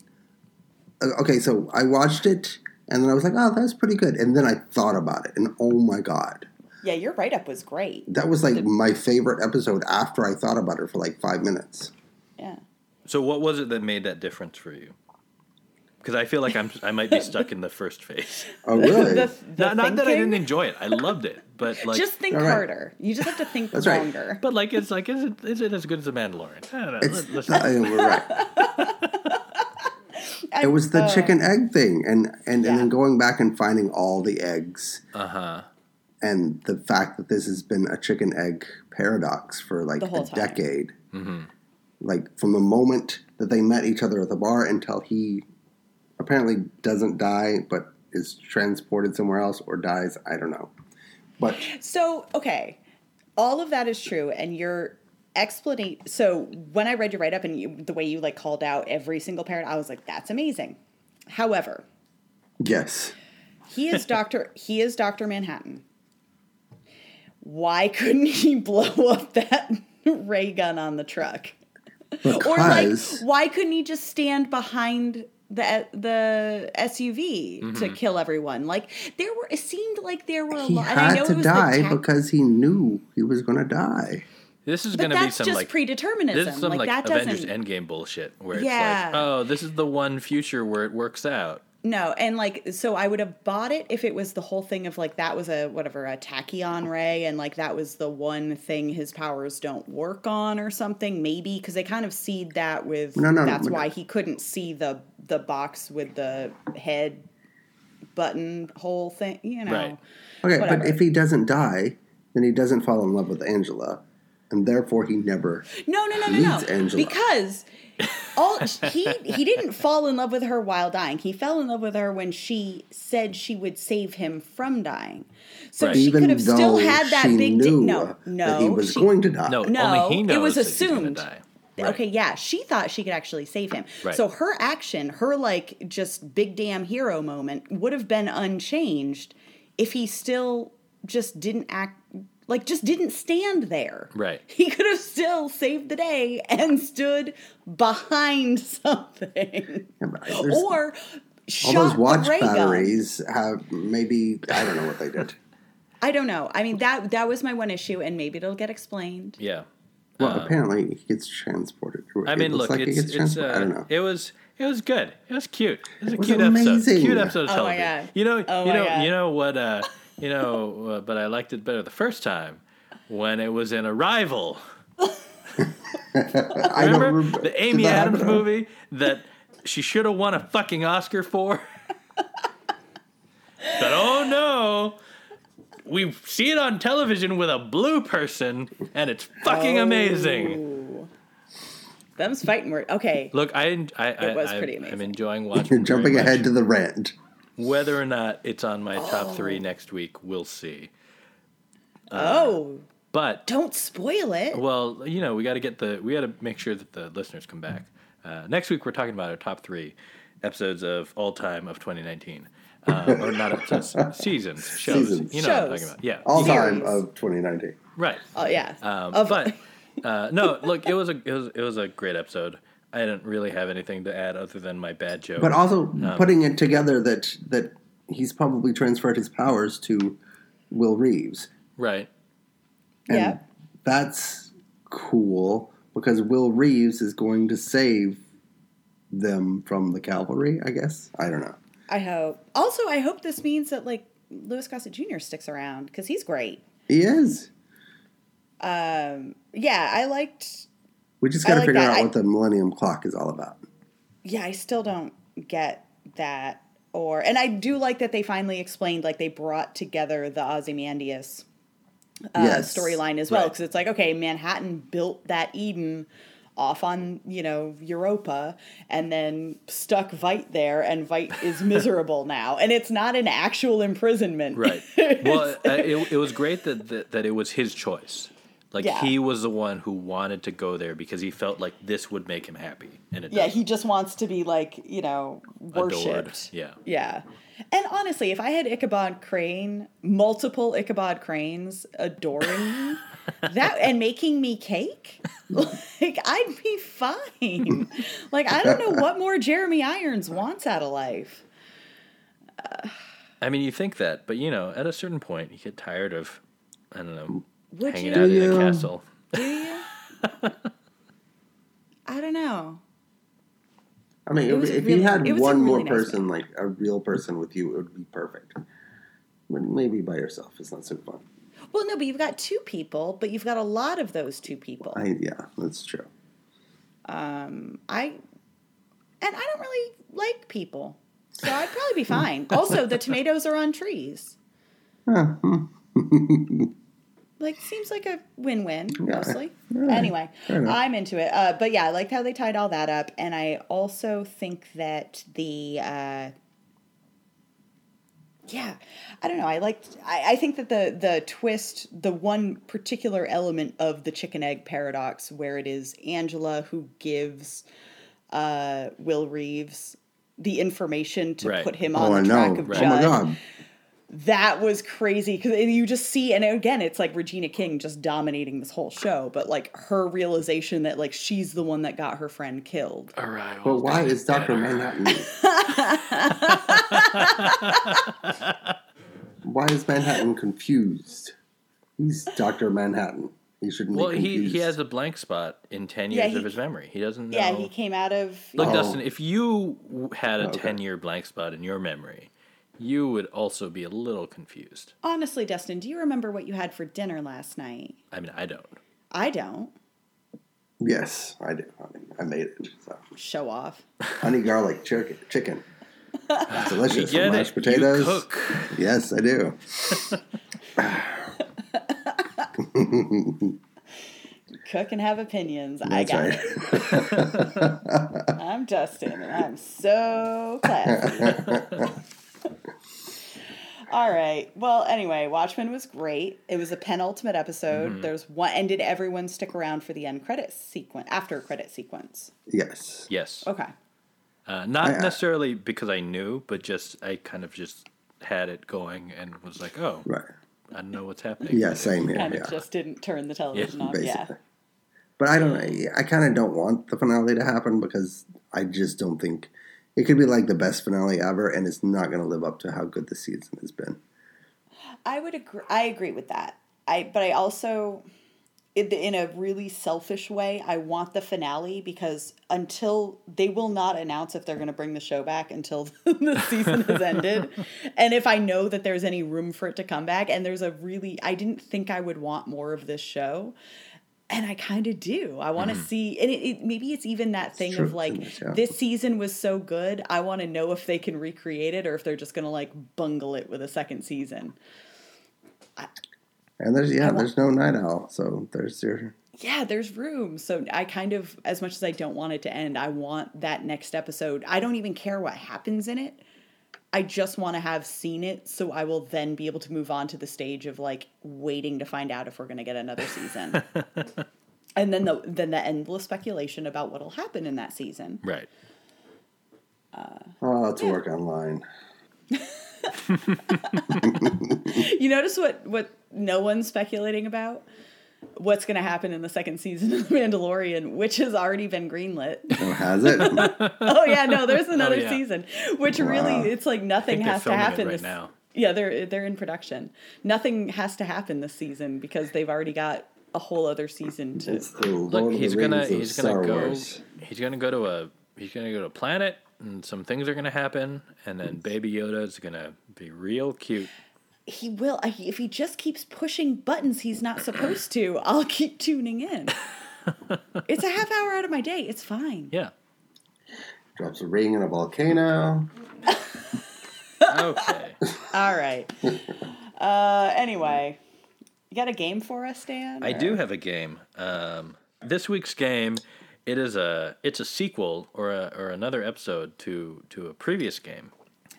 uh, Okay, so I watched it, and then I was like, "Oh, that's pretty good." And then I thought about it, and oh my god, Yeah, your write up was great. that was like my favorite episode. After I thought about it for like five minutes. Yeah. so, what was it that made that difference for you? Because I feel like I'm I might be stuck in the first phase. (laughs) Oh, really? The, the Not, not that I didn't enjoy it. I loved it, but like, just think All right. harder. You just have to think (laughs) That's right. longer. but like, it's like, is it is it as good as the Mandalorian? I don't know. it's Let- let's- (laughs) not, uh, we're right. I- It was the uh, chicken egg thing, and and, Yeah. and then going back and finding all the eggs, uh-huh. and the fact that this has been a chicken egg paradox for like a time. decade. Mm-hmm. Like from the moment that they met each other at the bar until he apparently doesn't die, but is transported somewhere else or dies. I don't know, but So, okay. All of that is true and your explanation so when I read your write up and you, the way you like called out every single parent, I was like that's amazing. However, yes, he is Dr. (laughs) he is Dr. Manhattan. why couldn't he (laughs) blow up that (laughs) ray gun on the truck? Because Or like, why couldn't he just stand behind the the SUV to mm-hmm. kill everyone? Like there were, it seemed like there were a he lot. And I know had it to was die tac- because he knew he was going to die. This is going to be some just like predeterminism. this is some like, like, that Avengers doesn't. Endgame bullshit where it's like, oh, this is the one future where it works out. No, and like so I would have bought it if it was the whole thing of like that was a whatever a tachyon ray and like that was the one thing his powers don't work on or something maybe because they kind of seed that with No, no, no, that's but- why he couldn't see the the box with the head button hole thing you know Right. Okay, Whatever. but if he doesn't die, then he doesn't fall in love with Angela, and therefore he never. no no no no no Angela. because all he he didn't fall in love with her while dying he fell in love with her when she said she would save him from dying so Right. she Even could have though still had that she big di- knew no no that he was she- going to die. No, No, only he it knows was that he's assumed. Right. Okay, yeah, she thought she could actually save him. Right. So her action, her like just big damn hero moment would have been unchanged if he still just didn't act like just didn't stand there. Right. (laughs) He could have still saved the day and stood behind (laughs) something. Yeah, but there's- or all shot those watch the ray gun. batteries have maybe I don't know what they did. (laughs) I don't know. I mean that that was my one issue and maybe it'll get explained. Yeah. Well, apparently he gets transported. Um, I It mean, looks look, like it's gets it's uh, I don't know. it was it was good. It was cute. It was a was cute episode. amazing. Cute episode of Oh my television. God. You know, Oh you know, God. you know what? Uh, you know, uh, but I liked it better the first time when it was in Arrival. (laughs) (laughs) I don't Remember remember the Amy that Adams happen? movie that she should have won a fucking Oscar for? (laughs) but oh no, we see it on television with a blue person, and it's fucking amazing. Ooh. Them's fighting word. Okay. Look, I, I, I, was I pretty I'm enjoying watching. You're jumping very much. ahead to the rant. Whether or not it's on my top three next week, we'll see. oh, But don't spoil it. well, you know, we got to get the we got to make sure that the listeners come back. Uh, next week, we're talking about our top three episodes of all time of 2019, uh, or not episodes, (laughs) seasons, shows. Seasons. You know what I'm Shows. talking about? Yeah, All time of 2019. right. Oh yeah. Um, Of- but uh, no, look, it was a it was it was a great episode. I didn't really have anything to add other than my bad joke. But also Um, putting it together that that he's probably transferred his powers to Will Reeves. right. And Yeah. That's cool because Will Reeves is going to save them from the cavalry, I guess. I don't know. I hope. Also, I hope this means that like Louis Gossett Jr. sticks around because he's great. He is. Um, yeah, I liked. We just got to like figure that. out I- what the Millennium Clock is all about. Yeah, I still don't get that. Or and I do like that they finally explained like they brought together the Ozymandias uh, Yes. storyline as well Right. because it's like okay, Manhattan built that Eden off on you know Europa and then stuck Veidt there and Veidt is (laughs) miserable now and it's not an actual imprisonment Right. (laughs) Well, uh, it, it was great that, that that it was his choice. Like Yeah. he was the one who wanted to go there because he felt like this would make him happy, and it yeah does. he just wants to be like you know Adored. worshipped Yeah. Yeah. And honestly, if I had Ichabod Crane, multiple Ichabod Cranes adoring me, (laughs) that and making me cake, (laughs) like I'd be fine. Like I don't know what more Jeremy Irons wants out of life. I mean, you think that, but you know, at a certain point, you get tired of, I don't know, Would hanging you? out in Do a you? castle. Do you? (laughs) I don't know. I mean, It if, if really- you had it was one more really nice person, like a real person with you, it would be perfect. But maybe by yourself is not so fun. Well, no, but you've got two people, but you've got a lot of those two people. I yeah, that's true. Um, I and I don't really like people, so I'd probably be fine. (laughs) Also, the tomatoes are on trees. (laughs) Huh. Like seems like a win-win Yeah. mostly. All right. Anyway, I'm into it. Uh, but yeah, I liked how they tied all that up, and I also think that the uh, yeah, I don't know. I liked. I, I think that the the twist, the one particular element of the chicken egg paradox, where it is Angela who gives uh, Will Reeves the information to Right. put him Oh, on I the track know. of Oh Judd my god. That was crazy because you just see and again it's like regina king just dominating this whole show but like her realization that like she's the one that got her friend killed Arrival. But why is Doctor Manhattan? (laughs) (laughs) why is Manhattan confused? He's Doctor Manhattan. He shouldn't Well, be he, he has a blank spot in 10 Yeah, years of his memory. He doesn't know. yeah he came out of Look, Oh. Dustin, if you had a Okay. 10 year blank spot in your memory, you would also be a little confused. honestly dustin do you remember what you had for dinner last night I mean, I don't. i don't Yes, I do. I, mean, I made it. So. show off (laughs) Honey garlic chicken. chicken. It's (laughs) delicious. Get With it? mashed potatoes. You cook. Yes, I do. (laughs) cook and have opinions i That's got right. it i'm dustin and i'm so classy (laughs) All right. Well, anyway, Watchmen was great. It was a penultimate episode. Mm-hmm. There's one. And did everyone stick around for the end credit sequence? After credit sequence. yes. Yes. Okay. Uh, not I- I- necessarily because I knew, but just I kind of just had it going and was like, oh, Right. I don't know what's happening. Yeah, same here. Kind yeah. of just didn't turn the television on. basically. Yeah. But I don't. I kind of don't want the finale to happen because I just don't think it could be like the best finale ever, and it's not going to live up to how good the season has been. I would agree. I agree with that. I but I also, in, in a really selfish way, I want the finale because until they will not announce if they're going to bring the show back until (laughs) the season has (laughs) ended, and if I know that there's any room for it to come back, and there's a really, I didn't think I would want more of this show. And I kind of do. I want to mm-hmm. see, and it, it, maybe it's even that thing of like, yeah. this season was so good. I want to know if they can recreate it or if they're just going to like bungle it with a second season. And there's yeah, there's no night owl, so there's your yeah, there's room. So I kind of, as much as I don't want it to end, I want that next episode. I don't even care what happens in it. I just want to have seen it so I will then be able to move on to the stage of like waiting to find out if we're going to get another season. (laughs) and then the then the endless speculation about what'll happen in that season. Right. Uh, oh, it's work online. (laughs) (laughs) You notice what what no one's speculating about? What's going to happen in the second season of The (laughs) Mandalorian, which has already been greenlit. Oh, has it? (laughs) oh yeah, no, there's oh, another yeah. season. Which Wow. really, it's like nothing has to happen right this. now. Yeah, they're they're in production. Nothing has to happen this season because they've already got a whole other season to. it's the Lord Look, he's gonna he's gonna go Wars. he's gonna go to a he's gonna go to a planet and some things are gonna happen and then Baby Yoda is gonna be real cute. He will if he just keeps pushing buttons he's not supposed to. (coughs) I'll keep tuning in. it's a half hour out of my day. It's fine. Yeah. Drops a ring in a volcano. (laughs) Okay. All right. Uh, anyway, you got a game for us, Dan? I or- do have a game. Um, this week's game, it is a it's a sequel or a, or another episode to to a previous game,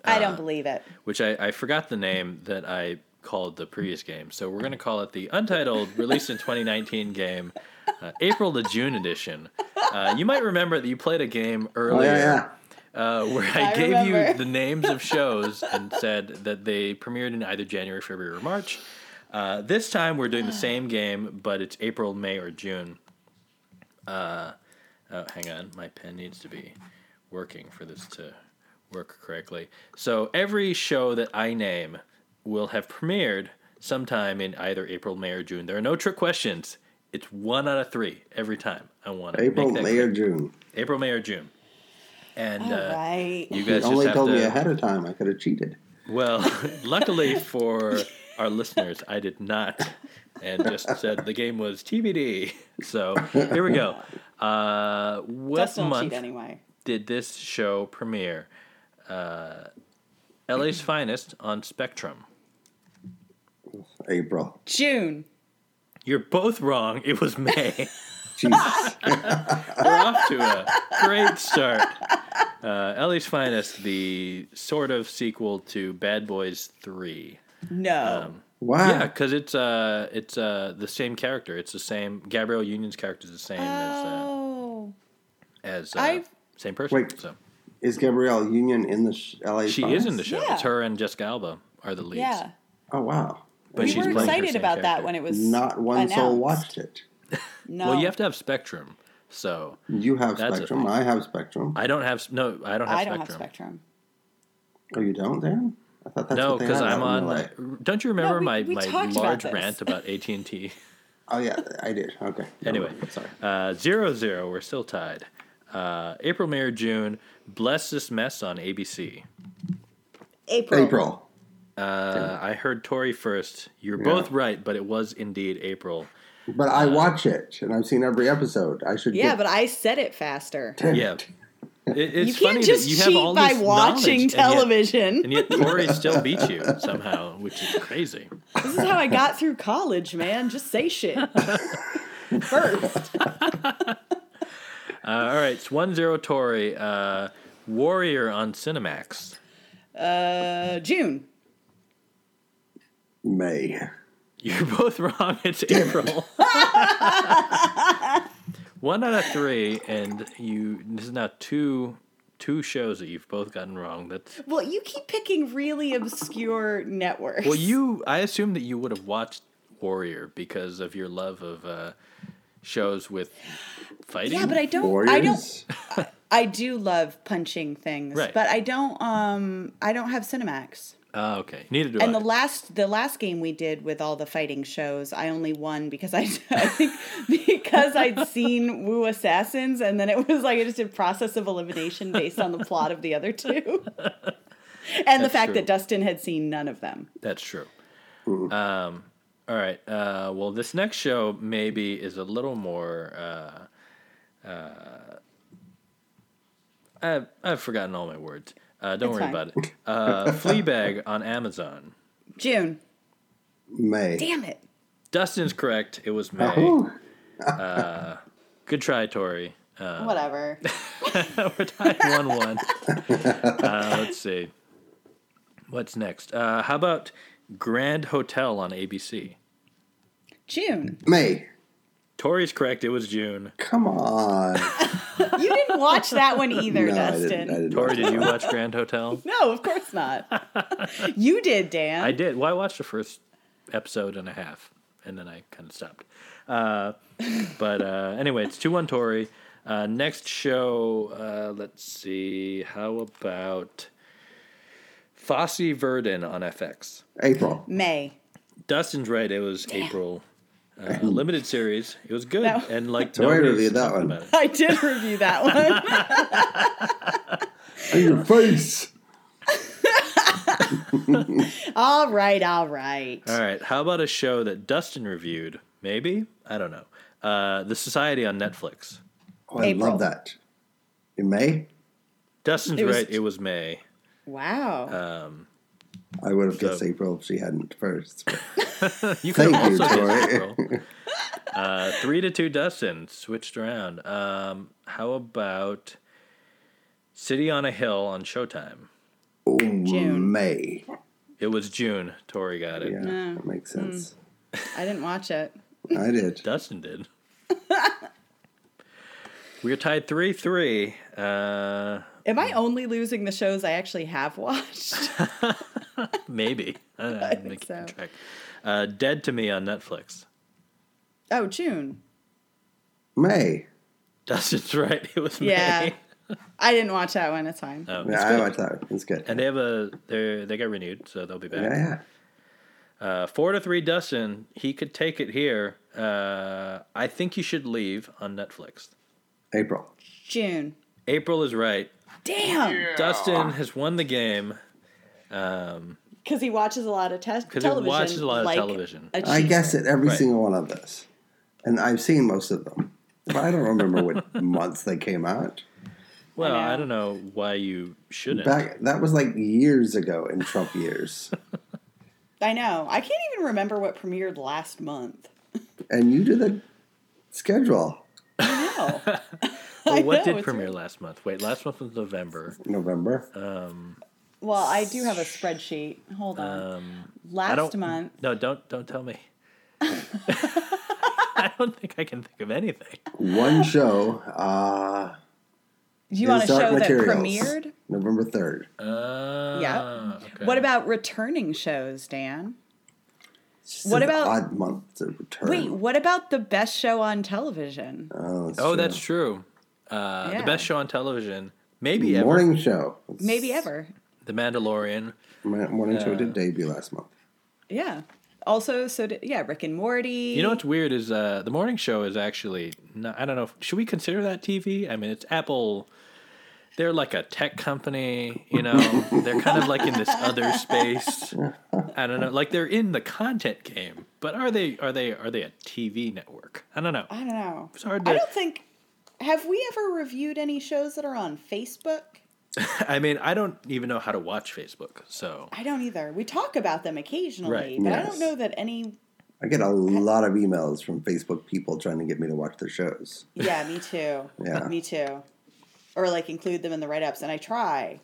I uh, don't believe it. which I, I forgot the name that I called the previous game. So we're gonna call it the Untitled released in 2019 game, uh, April to June edition. Uh, you might remember that you played a game Oh earlier. yeah, yeah. uh, where I, I gave you the names of shows and said that they premiered in either January, February, or March. Uh, this time we're doing the same game, but it's April, May, or June. Uh, oh, hang on, my pen needs to be working for this to work correctly. So every show that I name will have premiered sometime in either April, May, or June. There are no trick questions. It's one out of three every time. I want to April, make that May, clear. or June. April, May, or June. And All uh, right. you You guys only just have told to. me ahead of time. I could have cheated. Well, (laughs) luckily for our listeners, I did not, and just said the game was TBD. So here we go. (laughs) Uh, what Dustin will month anyway. did this show premiere? Uh, LA's Finest on Spectrum. April. June. You're both wrong. It was May. (laughs) Jesus. (laughs) We're off to a great start. Uh, LA's Finest, the sort of sequel to Bad Boys Three. No. Um, wow. Yeah, because it's uh it's uh the same character. It's the same. Gabrielle Union's character is the same oh. as uh, as uh, I've- same person. Wait. So Is Gabrielle Union in the sh- LA? she Finest? is in the show. Yeah. It's her and Jessica Alba are the leads. Yeah. Oh wow! But we she's were excited same about that when it was Not one soul watched it. (laughs) No. Well, you have to have Spectrum. So You have Spectrum. thing. I have Spectrum. I don't have no. I don't have I don't Spectrum. have Spectrum. Oh, you don't, Dan? I thought that's no, because I'm on. LA. Don't you remember No, we- my we my talked about large rant about AT and T? (laughs) (laughs) Oh yeah, I did. Okay. Anyway, mind. sorry. uh, zero zero. We're still tied. Uh, April, May, or June. Bless this mess on ABC. April. April. Uh, I heard Tori first. You're Yeah. both right, but it was indeed April. But I watch it, and I've seen every episode. I should. Yeah, get, but I said it faster. Damn Yeah. it. It, it's you funny can't just you cheat by watching television. and yet, and yet Tori (laughs) still beat you somehow, which is crazy. this is how I got through college, man. Just say shit. (laughs) First. (laughs) Uh, all right, it's one zero Tori. Uh, Warrior on Cinemax. Uh, June. May. You're both wrong. It's April. (laughs) One out of three, and you. This is now two two shows that you've both gotten wrong. That's Well, you keep picking really obscure networks. well, you. I assume that you would have watched Warrior because of your love of uh, shows with fighting. Yeah, but I don't. Warriors. I don't. (laughs) I do love punching things, Right. but I don't. Um, I don't have Cinemax. Oh, okay. Neither do And I. the last the last game we did with all the fighting shows, I only won because I, (laughs) I think because I'd seen Wu Assassins, and then it was like I just a process of elimination based on the plot of the other two, (laughs) and the fact true. that Dustin had seen none of them. That's true. Um, all right. Uh, well, this next show maybe is a little more. Uh, uh, I've, I've forgotten all my words. Uh, don't It's worry fine. about it. Uh, (laughs) Fleabag on Amazon. June, May. damn it! Dustin's correct. It was May. Oh, (laughs) Good try, Tori. Uh, Whatever. (laughs) we're tied one one. Uh, let's see. What's next? Uh, how about Grand Hotel on ABC? June, May. Tori's correct. It was June. Come on. (laughs) you didn't watch that one either, no, I Dustin. didn't. I didn't. Tori, did you watch Grand Hotel? (laughs) No, of course not. you did, Dan. I did. Well, I watched the first episode and a half, and then I kind of stopped. Uh, but uh, anyway, it's two one Tori. Uh, next show, uh, let's see. How about Fosse Verdon on FX? April. May. Dustin's right. It was April. Uh, limited series. It was good, That- and like (laughs) Tori nobody's reviewed that one. I did review that one. (laughs) In your face. (laughs) all right, all right. All right. How about a show that Dustin reviewed? Maybe I don't know. Uh, the Society on Netflix. Oh, I April. love that. In May, Dustin's It was- right. It was May. Wow. I would have guessed So- April if she hadn't first. (laughs) You could Thank have you, also Tori. April. (laughs) Uh, three to two, Dustin switched around. Um, how about City on a Hill on Showtime? Oh, June. May. It was June. Tori got it. Yeah, No. that makes sense. I didn't watch it. (laughs) I did. Dustin did. we are tied three three. Uh, Am I only losing the shows I actually have watched? (laughs) maybe. I. (laughs) I'm think so. track. Uh, Dead to Me on Netflix. oh, June. May. Dustin's (laughs) right. It was Yeah. May. I didn't watch that one. It's fine. Oh, Yeah, it's I good. watched that. It's good. And they have a they they got renewed, so they'll be back. yeah, yeah. Uh, four to three, Dustin. He could take it here. Uh, I think you should leave on Netflix. April. June. April is right. Damn. Dustin has won the game. Um, Because he watches a lot of te- because he television. watches a lot of like television. a I guess cheeser. it every Right. single one of this, and I've seen most of them, but I don't remember what (laughs) months they came out. Well, I know. I don't know why you shouldn't. Back that was like years ago in Trump years, (laughs) I know. I can't even remember what premiered last month. and you did the schedule No. (laughs) (laughs) well, what know, did premiere really- last month? Wait, last month was November. November. Well, I do have a spreadsheet. Hold on. Um, last don't. month. No, don't don't tell me. (laughs) (laughs) I don't think I can think of anything. One show. Uh, Do you want a Dark show that premiered? November third. Uh, Yeah. okay. What about returning shows, Dan? It's What an about- odd month to return? Wait, what about the best show on television? Oh, that's Oh, true. that's true. Uh, Yeah. The best show on television, maybe ever. morning show. It's- Maybe ever. The Mandalorian. My morning show Yeah. did debut last month. Yeah. Also, so did, yeah, Rick and Morty. You know what's weird is uh, the morning show is actually not, I don't know. Should we consider that TV? I mean, it's Apple. They're like a tech company, you know. (laughs) they're kind of like in this other space. I don't know. Like they're in the content game, but are they? Are they? Are they a TV network? I don't know. I don't know. It's hard I don't think. Have we ever reviewed any shows that are on Facebook? (laughs) I mean, I don't even know how to watch Facebook. So I don't either. We talk about them occasionally, Right. but I don't know that any. I get a lot of emails from Facebook people trying to get me to watch their shows. Yeah, me too. (laughs) Yeah. me too. Or like include them in the write ups, and I try.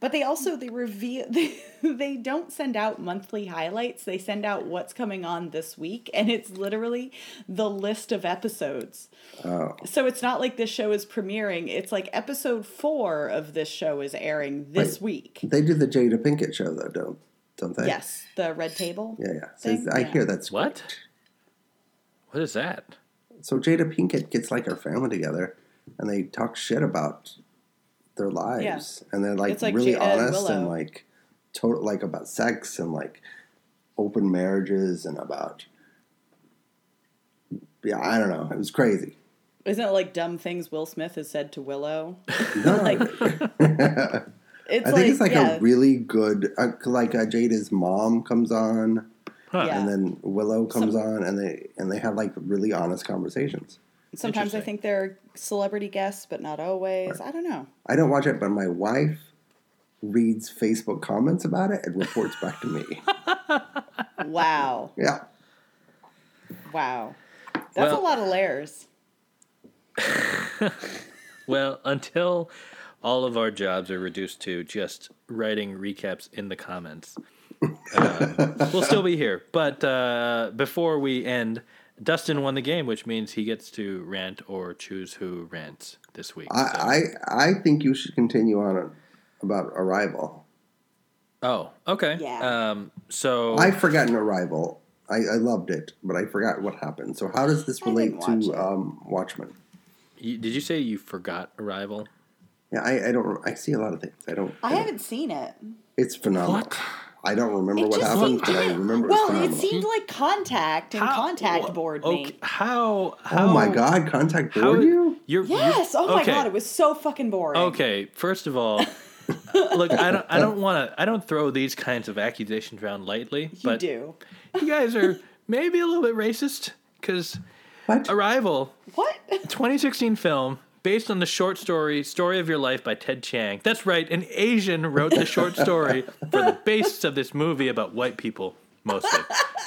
But they also they reveal (laughs) they, they don't send out monthly highlights. They send out what's coming on this week, and it's literally the list of episodes. Oh, So it's not like this show is premiering. It's like episode four of this show is airing this week. they do the Jada Pinkett show though, don't don't they? Yes, the red table. Yeah, yeah. So I Yeah. hear that's What? great. what is that? So Jada Pinkett gets like her family together, and they talk shit about their lives, and they're like, like really Jada honest and, Willow. like total like about sex and like open marriages and about yeah, I don't know. It was crazy. Isn't it like dumb things Will Smith has said to Willow? No, (laughs) (laughs) like (laughs) it's I think like, it's like yeah, a really good uh, like uh, Jada's mom comes on, Huh. Yeah. and then Willow comes Some- on, and they and they have like really honest conversations. Sometimes I think they're celebrity guests, but not always. I don't know. I don't watch it, but my wife reads Facebook comments about it and reports back to me. (laughs) Wow, Yeah. wow, that's Well- a lot of layers. (laughs) Well, until all of our jobs are reduced to just writing recaps in the comments, um, we'll still be here. But uh, before we end, Dustin won the game, which means he gets to rant or choose who rants this week. So- I, I I think you should continue on about Arrival. oh, okay. Yeah. Um, so I've forgotten Arrival. I, I loved it, but I forgot what happened. So how does this relate to um, Watchmen? you, did you say you forgot Arrival? Yeah, I, I don't. I see a lot of things. I don't. I haven't seen it. It's phenomenal. What? I don't remember It what happened, but I remember Well, it's it phenomenal. seemed like Contact and Contact wha- bored okay, me. How, how? oh my God! Contact How, bored you? You're, Yes. you're- Oh my okay. god, it was so fucking boring. Okay, first of all, (laughs) look, I don't, I don't want to, I don't throw these kinds of accusations around lightly, You but do. you guys are (laughs) maybe a little bit racist because Arrival, What? (laughs) 2016 film based on the short story "Story of Your Life" by Ted Chiang. That's right, an Asian wrote the short story (laughs) for the basis of this movie about white people mostly.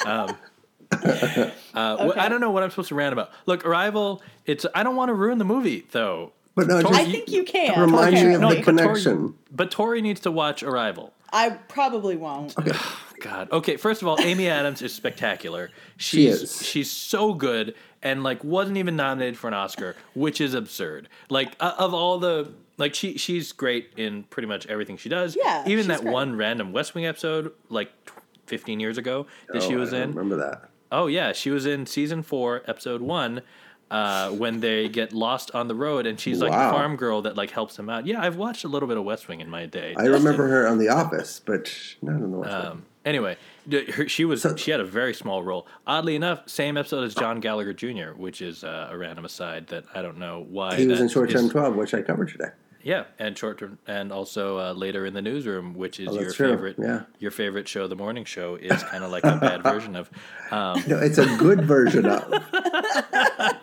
Um, uh, wh- I don't know what I'm supposed to rant about. Look, Arrival. It's. I don't want to ruin the movie though. But no, Tori- I think you can. remind me of apparently. the but Tori- connection. But Tori needs to watch Arrival. I probably won't. (sighs) God. Okay. First of all, Amy Adams is spectacular. She is. she's so good and like wasn't even nominated for an Oscar, which is absurd. Like uh, of all the like she she's great in pretty much everything she does. Yeah, Even she's that great. one random West Wing episode like tw- 15 years ago that she Oh, was I in. Remember that? Oh yeah, she was in season 4, episode 1. Uh, when they get lost on the road and she's like Wow. the farm girl that like helps them out. Yeah, I've watched a little bit of West Wing in my day. I remember her on The Office, but not in the West Wing. Um, anyway, d- her, she was So- she had a very small role. Oddly enough, same episode as John Gallagher Jr., which is uh, a random aside that I don't know why. He was in Short Term 12, which I covered today. Yeah, and short term, and also uh, later in the newsroom, which is Oh, your true, favorite. yeah. Your favorite show, the morning show, is kind of like a bad (laughs) version of. Um, No, it's a good version of. (laughs)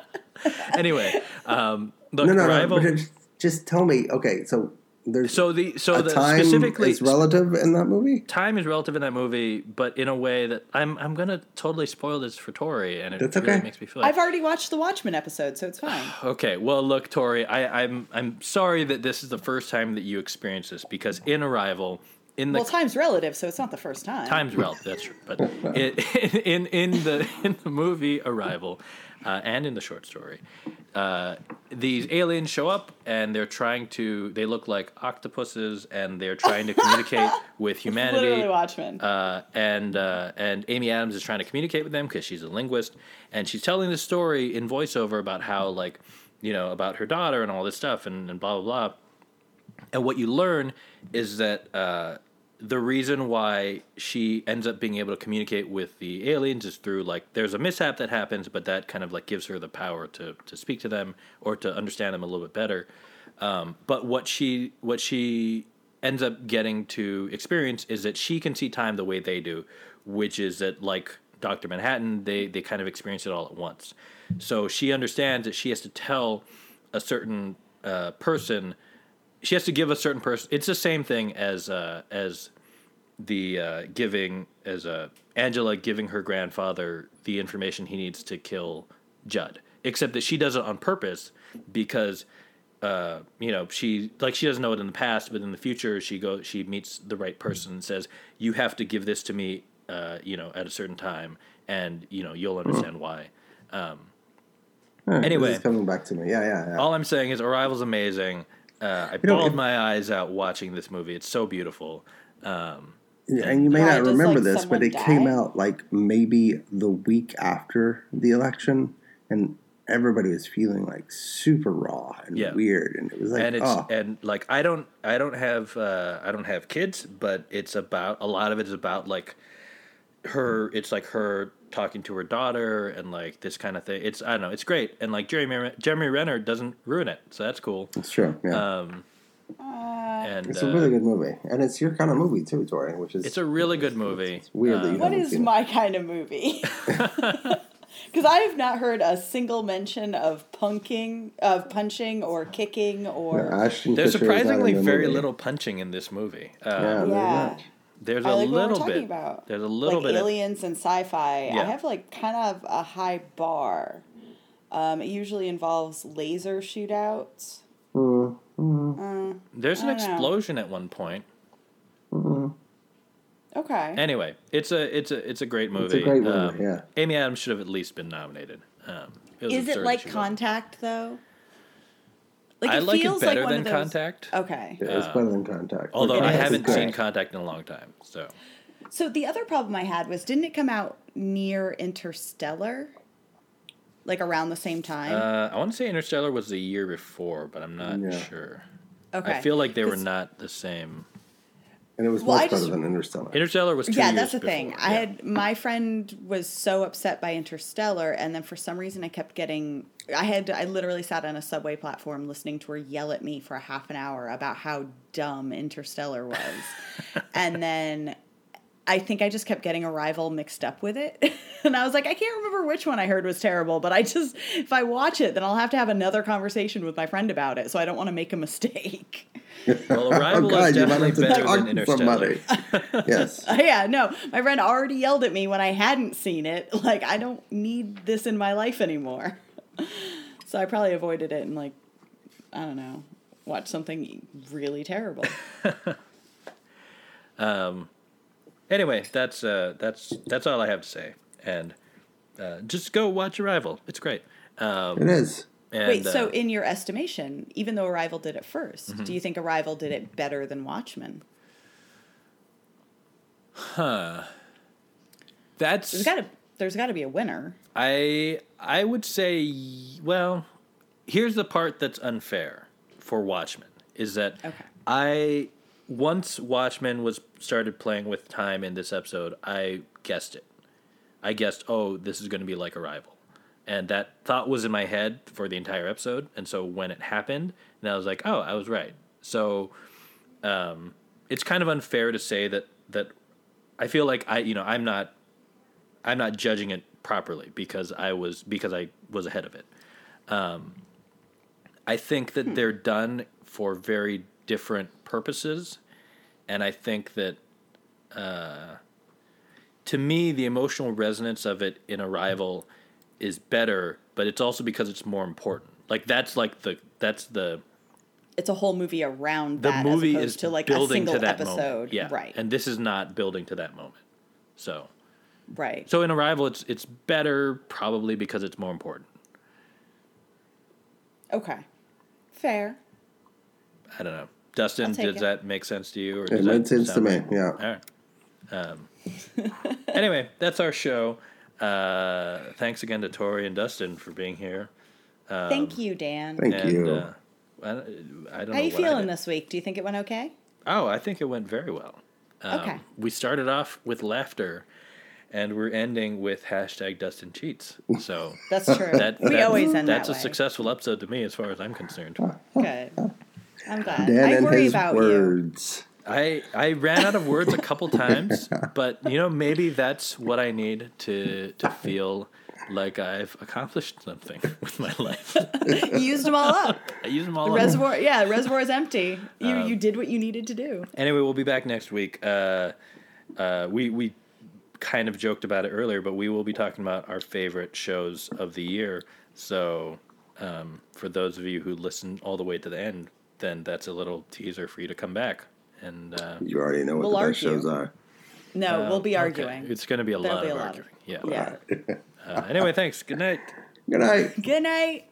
anyway, um, look, No, no, no. Arrival. But just, just tell me. Okay, so there's so the so a the time specifically is relative in that movie. time is relative in that movie, but in a way that I'm I'm gonna totally spoil this for Tori, and it That's really okay. makes me feel. like I've already watched the Watchmen episode, so it's fine. (sighs) Okay, well, look, Tori, I, I'm I'm sorry that this is the first time that you experience this because in Arrival, in the well, time's relative, so it's not the first time. time's relative, that's true, but it, (laughs) in in the in the movie Arrival, uh, and in the short story, uh, these aliens show up and they're trying to. They look like octopuses and they're trying to communicate (laughs) with humanity. Literally Watchmen. Uh, and uh, and Amy Adams is trying to communicate with them because she's a linguist, and she's telling this story in voiceover about how like, you know, about her daughter and all this stuff and, and blah blah blah. And what you learn is that uh, the reason why she ends up being able to communicate with the aliens is through like there's a mishap that happens, but that kind of like gives her the power to to speak to them or to understand them a little bit better. Um, but what she what she ends up getting to experience is that she can see time the way they do, which is that like Doctor Manhattan, they they kind of experience it all at once. So she understands that she has to tell a certain uh, person she has to give a certain person. It's the same thing as uh, as the uh, giving as uh, Angela giving her grandfather the information he needs to kill Judd, except that she does it on purpose because uh, you know she like she doesn't know it in the past, but in the future she goes she meets the right person and says you have to give this to me, uh, you know, at a certain time, and you know you'll understand why. Um, this Anyway. coming back to me. Yeah, yeah, yeah. all I'm saying is Arrival's amazing. Uh, I know, bawled if- my eyes out watching this movie. It's so beautiful. Um, Yeah, and you may not remember like, this, but someone it came out like maybe the week after the election, and everybody was feeling like super raw and Yeah. weird, and it was like, and it's oh, and like I don't I don't have uh, I don't have kids, but it's about a lot of it is about like her. It's like her talking to her daughter and like this kind of thing. It's I don't know. It's great and like Jeremy Jeremy Renner doesn't ruin it, so that's cool. it's true. Yeah, Um, Uh, and it's uh, a really good movie, and it's your kind of movie too, Tori. Which is it's a really good movie. It's weird Um, what haven't is seen it. my kind of movie? (laughs) (laughs) Because I have not heard a single mention of punking, of punching or kicking or. No, There's Kutcher is not in surprisingly the very movie. little punching in this movie. Yeah, Um, very Yeah. Much. There's I a like what we're little talking bit. about. There's a little like bit. Of, aliens and sci-fi. Yeah. I have like kind of a high bar. Um, it usually involves laser shootouts. Mm, mm, Uh, there's an I don't know. explosion at one point. mm. okay. Anyway, it's a it's a it's a great movie. It's a great movie. Um, yeah, Amy Adams should have at least been nominated. Um, was Is it like she wasn't. Contact though? Like I like it feels better one than of those- Contact. Okay. Yeah, it's Uh, better than Contact. Although It I haven't seen great. Contact in a long time, so So the other problem I had was didn't it come out near Interstellar? Like around the same time? uh, I want to say Interstellar was the year before, but I'm not Yeah. sure. okay. I feel like they were not the same. And it was Well, I much better just- than Interstellar. Interstellar was two yeah, years that's the before. thing. I yeah. had my friend was so upset by Interstellar, and then for some reason I kept getting. I had I literally sat on a subway platform listening to her yell at me for a half an hour about how dumb Interstellar was, (laughs) and then I think I just kept getting Arrival mixed up with it, (laughs) and I was like, I can't remember which one I heard was terrible, but I just if I watch it, then I'll have to have another conversation with my friend about it, so I don't want to make a mistake. (laughs) Well, Arrival oh, God, is you definitely have better than Interstellar. (laughs) yes. yeah, no, my friend already yelled at me when I hadn't seen it. Like, I don't need this in my life anymore. so I probably avoided it and, like, I don't know, watched something really terrible. Um, Anyway, that's uh, that's that's all I have to say, and uh, just go watch Arrival. It's great. Um, It is. and, Wait, so uh, Mm-hmm. in your estimation, even though Arrival did it 1st do you think Arrival did it better than Watchmen? Huh. That's There's got to there's got to be a winner. I I would say well, here's the part that's unfair for Watchmen is that Okay. I once Watchmen was started playing with time in this episode, I guessed it. I guessed, oh, this is going to be like Arrival. And that thought was in my head for the entire episode. And so when it happened, and I was like, oh, I was right. So um, it's kind of unfair to say that that I feel like I, you know, I'm not I'm not judging it properly because I was because I was ahead of it. Um, I think that they're done for very different purposes, and I think that uh, to me the emotional resonance of it in Arrival is better, but it's also because it's more important. Like that's like the that's the It's a whole movie around the that movie as opposed is to like a building single to that episode. moment. Yeah, Right. And this is not building to that moment. So. right. So in Arrival, it's it's better probably because it's more important. Okay. Fair. I don't know. Dustin, I'll does it. that make sense to you? Or It does that made sense to me. right? Yeah. All right. Um, anyway, that's our show. Uh, thanks again to Tori and Dustin for being here. Thank you, Dan. Thank and, you. Uh, I, don't- I don't know. How you what feeling this week? Do you think it went okay? Oh, I think it went very well. Um, Okay. We started off with laughter, and we're ending with hashtag Dustin cheats. So That's true. that, we that- always end That's that a successful episode to me, as far as I'm concerned. Good. I'm glad. Dan I and worry his about you. words. I I ran out of words a couple (laughs) times, but you know maybe that's what I need to to feel like I've accomplished something (laughs) with my life. (laughs) You used them all up. I use them all. The up. reservoir, yeah, the reservoir is empty. You Um, you did what you needed to do. Anyway, we'll be back next week. Uh, uh, we we kind of joked about it earlier, but we will be talking about our favorite shows of the year. So um, for those of you who listen all the way to the end, then that's a little teaser for you to come back. And uh, You already know what We'll the best shows are. No, we'll be okay, arguing. It's going to be a There'll lot be of a lot arguing. Yeah. Yeah. Uh, anyway, thanks. Good night. (laughs) Good night. Good night.